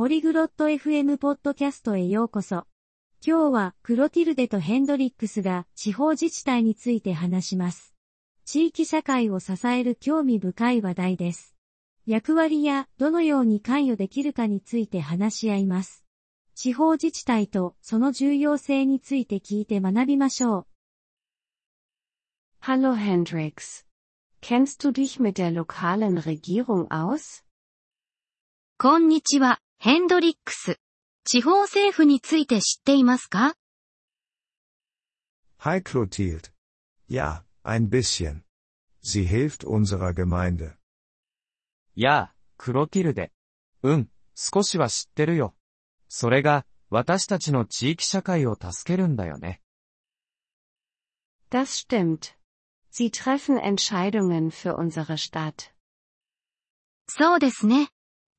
ポリグロット FM ポッドキャストへようこそ。今日はクロティルデとヘンドリックスが地方自治体について話します。地域社会を支える興味深い話題です。役割やどのように関与できるかについて話し合います。地方自治体とその重要性について聞いて学びましょう。Hallo Hendrix. Kennst du dich mit der lokalen Regierung aus? こんにちは、ヘンドリックス。地方政府について知っていますか Hi Clotilde. Ja, ein bisschen. Sie hilft unserer Gemeinde. やあ、クロティルデ。うん、少しは知ってるよ。それが、私たちの地域社会を助けるんだよね。Das stimmt. Sie treffen Entscheidungen für unsere Stadt. そうですね。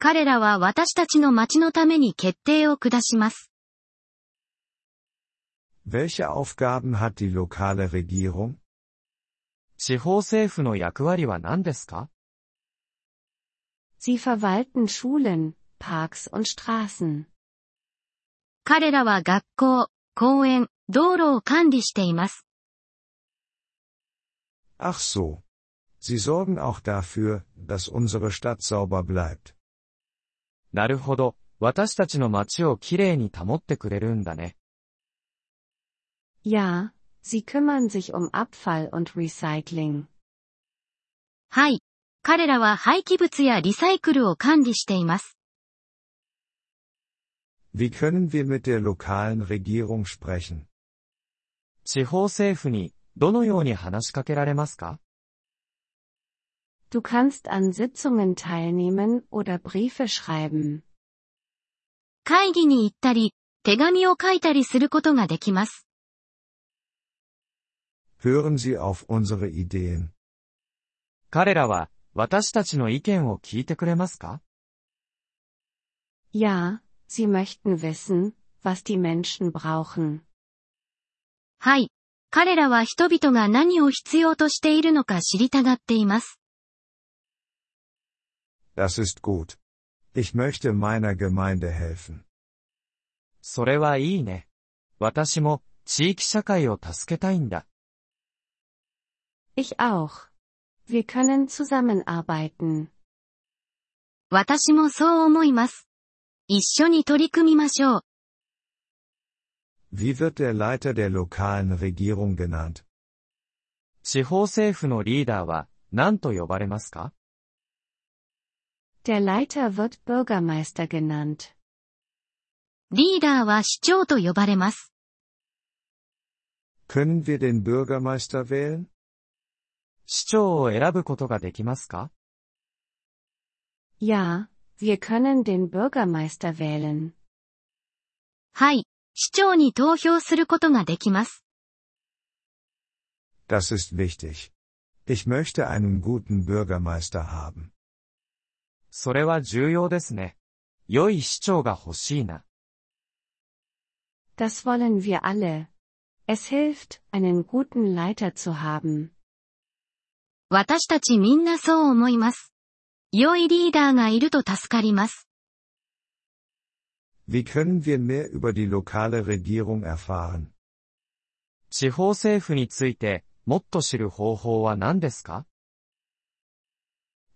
彼らは私たちの町のために決定を下します。Welche Aufgaben hat die lokale Regierung? 地方政府の役割は何ですか Sie verwalten Schulen, Parks und Straßen. 彼らは学校、公園、道路を管理しています。Ach so. Sie sorgen auch dafür, dass unsere Stadt sauber bleibt. なるほど。私たちの街をきれいに保ってくれるんだね。Ja, sie kümmern sich um Abfall und Recycling. はい。彼らは廃棄物やリサイクルを管理しています。Wie können wir mit der lokalen Regierung sprechen? 地方政府にどのように話しかけられますか Du kannst an Sitzungen teilnehmen oder Briefe schreiben. 会議に行ったり、手紙を書いたりすることができます。Hören Sie auf unsere Ideen. 彼らは、私たちの意見を聞いてくれますか Ja, sie möchten wissen, was die Menschen brauchen. はい。彼らは人々が何を必要としているのか知りたがっています。 Das ist gut. Ich möchte meiner Gemeinde helfen. それはいいね。私も地域社会を助けたいんだ。Ich auch. Wir können zusammenarbeiten. 私もそう思います。一緒に取り組みましょう。Wie wird der Leiter der lokalen Regierung genannt? 地方政府のリーダーは何と呼ばれますか Der Leiter wird Bürgermeister genannt. リーダーは市長と呼ばれます。Können wir den Bürgermeister wählen? 市長を選ぶことができますか Ja, wir können den Bürgermeister wählen. はい、市長に投票することができます。Das ist wichtig. Ich möchte einen guten Bürgermeister haben. それは重要ですね。良い市長が欲しいな。Das wollen wir alle. Es hilft, einen guten Leiter zu haben. 私たちみんなそう思います。良いリーダーがいると助かります。Wie können wir mehr über die lokale Regierung erfahren? 地方政府についてもっと知る方法は何ですか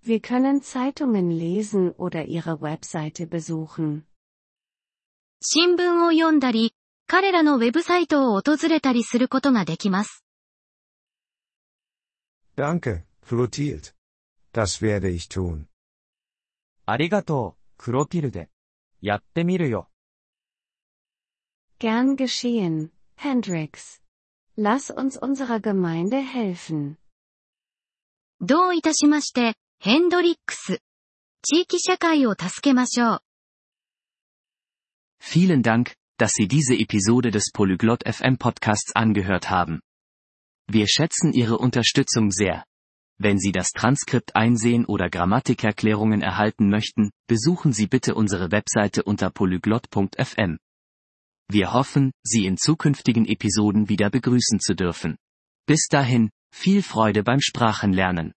Wir können Zeitungen lesen oder ihre Webseite besuchen. 新聞を読んだり、彼らのウェブサイトを訪れたりすることができます。Danke, Clotilde. Das werde ich tun. ありがとう、クロティルデ。やってみるよ。Gern geschehen, Hendrix. Lass uns unserer Gemeinde helfen. どういたしまして、 ヘンドリックス。地域社会を助けましょう。Vielen Dank, dass Sie diese Episode des Polyglot FM Podcasts angehört haben. Wir schätzen Ihre Unterstützung sehr. Wenn Sie das Transkript einsehen oder Grammatikerklärungen erhalten möchten, besuchen Sie bitte unsere Webseite unter polyglot.fm. Wir hoffen, Sie in zukünftigen Episoden wieder begrüßen zu dürfen. Bis dahin, viel Freude beim Sprachenlernen.